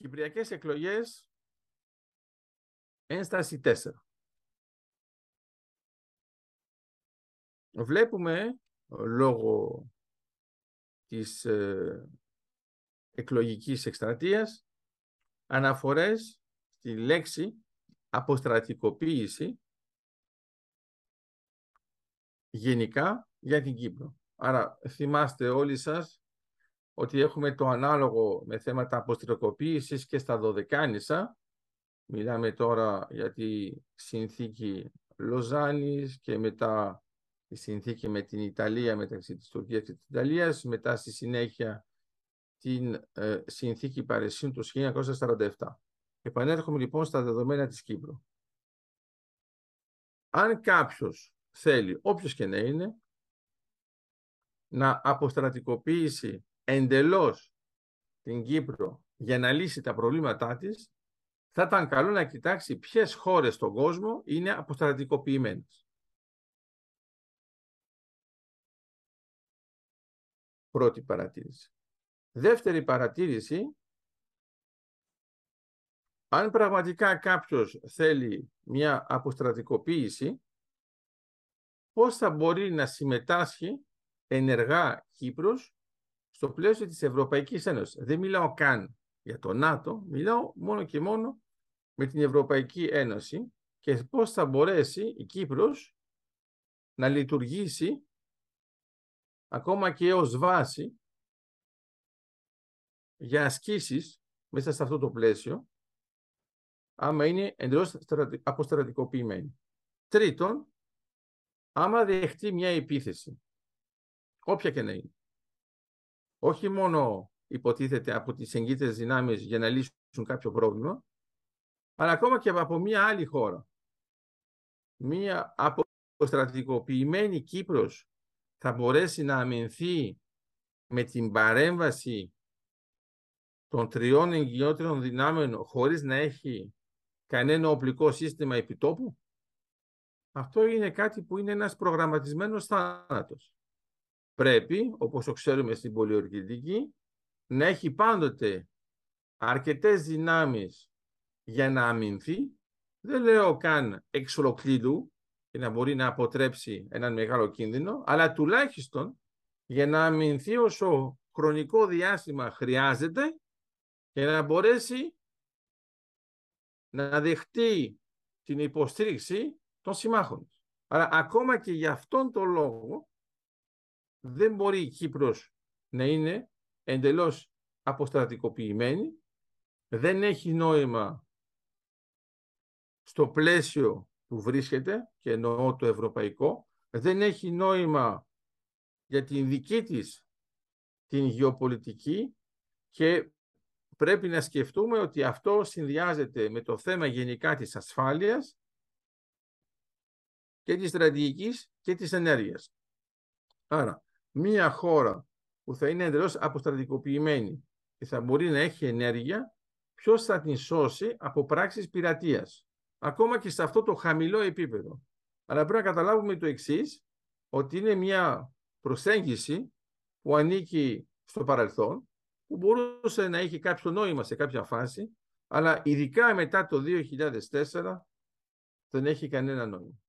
Κυπριακές εκλογές, ένσταση 4. Βλέπουμε, λόγω της ε, εκλογικής εκστρατείας, αναφορές στη λέξη αποστρατικοποίηση γενικά για την Κύπρο. Άρα θυμάστε όλοι σας ότι έχουμε το ανάλογο με θέματα αποστρατικοποίησης και στα Δωδεκάνησα. Μιλάμε τώρα για τη συνθήκη Λοζάνης και μετά τη συνθήκη με την Ιταλία μεταξύ της Τουρκίας και της Ιταλίας, μετά στη συνέχεια την ε, συνθήκη Παρεσίν του 1947. Επανέρχομαι λοιπόν στα δεδομένα της Κύπρου. Αν κάποιος θέλει, όποιος και να είναι, να αποστρατικοποιήσει εντελώς την Κύπρο για να λύσει τα προβλήματά της, θα ήταν καλό να κοιτάξει ποιες χώρες στον κόσμο είναι αποστρατικοποιημένες. Πρώτη παρατήρηση. Δεύτερη παρατήρηση, αν πραγματικά κάποιος θέλει μια αποστρατικοποίηση, πώς θα μπορεί να συμμετάσχει ενεργά Κύπρος στο πλαίσιο της Ευρωπαϊκής Ένωσης. Δεν μιλάω καν για το ΝΑΤΟ, μιλάω μόνο και μόνο με την Ευρωπαϊκή Ένωση και πώς θα μπορέσει η Κύπρος να λειτουργήσει ακόμα και ως βάση για ασκήσεις μέσα σε αυτό το πλαίσιο άμα είναι εντελώς αποστρατικοποιημένη. Τρίτον, άμα δεχτεί μια επίθεση, όποια και να είναι, όχι μόνο υποτίθεται από τις εγκύτες δυνάμεις για να λύσουν κάποιο πρόβλημα, αλλά ακόμα και από μια άλλη χώρα. Μια αποστρατικοποιημένη Κύπρος θα μπορέσει να αμυνθεί με την παρέμβαση των τριών εγκυότερων δυνάμεων χωρίς να έχει κανένα οπλικό σύστημα επιτόπου; Αυτό είναι κάτι που είναι ένας προγραμματισμένος θάνατος. Πρέπει, όπως το ξέρουμε στην πολιορκητική, να έχει πάντοτε αρκετές δυνάμεις για να αμυνθεί. Δεν λέω καν εξ ολοκλήρου και να μπορεί να αποτρέψει έναν μεγάλο κίνδυνο, αλλά τουλάχιστον για να αμυνθεί όσο χρονικό διάστημα χρειάζεται και να μπορέσει να δεχτεί την υποστήριξη των συμμάχων. Αλλά ακόμα και για αυτόν τον λόγο δεν μπορεί η Κύπρος να είναι εντελώς αποστρατικοποιημένη, δεν έχει νόημα στο πλαίσιο που βρίσκεται, και εννοώ το ευρωπαϊκό, δεν έχει νόημα για την δική της την γεωπολιτική και πρέπει να σκεφτούμε ότι αυτό συνδυάζεται με το θέμα γενικά της ασφάλειας και της στρατηγικής και της ενέργειας. Άρα, μία χώρα που θα είναι εντελώς αποστρατικοποιημένη και θα μπορεί να έχει ενέργεια, ποιος θα την σώσει από πράξεις πειρατείας; Ακόμα και σε αυτό το χαμηλό επίπεδο. Αλλά πρέπει να καταλάβουμε το εξής ότι είναι μια προσέγγιση που ανήκει στο παρελθόν που μπορούσε να έχει κάποιο νόημα σε κάποια φάση, αλλά ειδικά μετά το 2004 δεν έχει κανένα νόημα.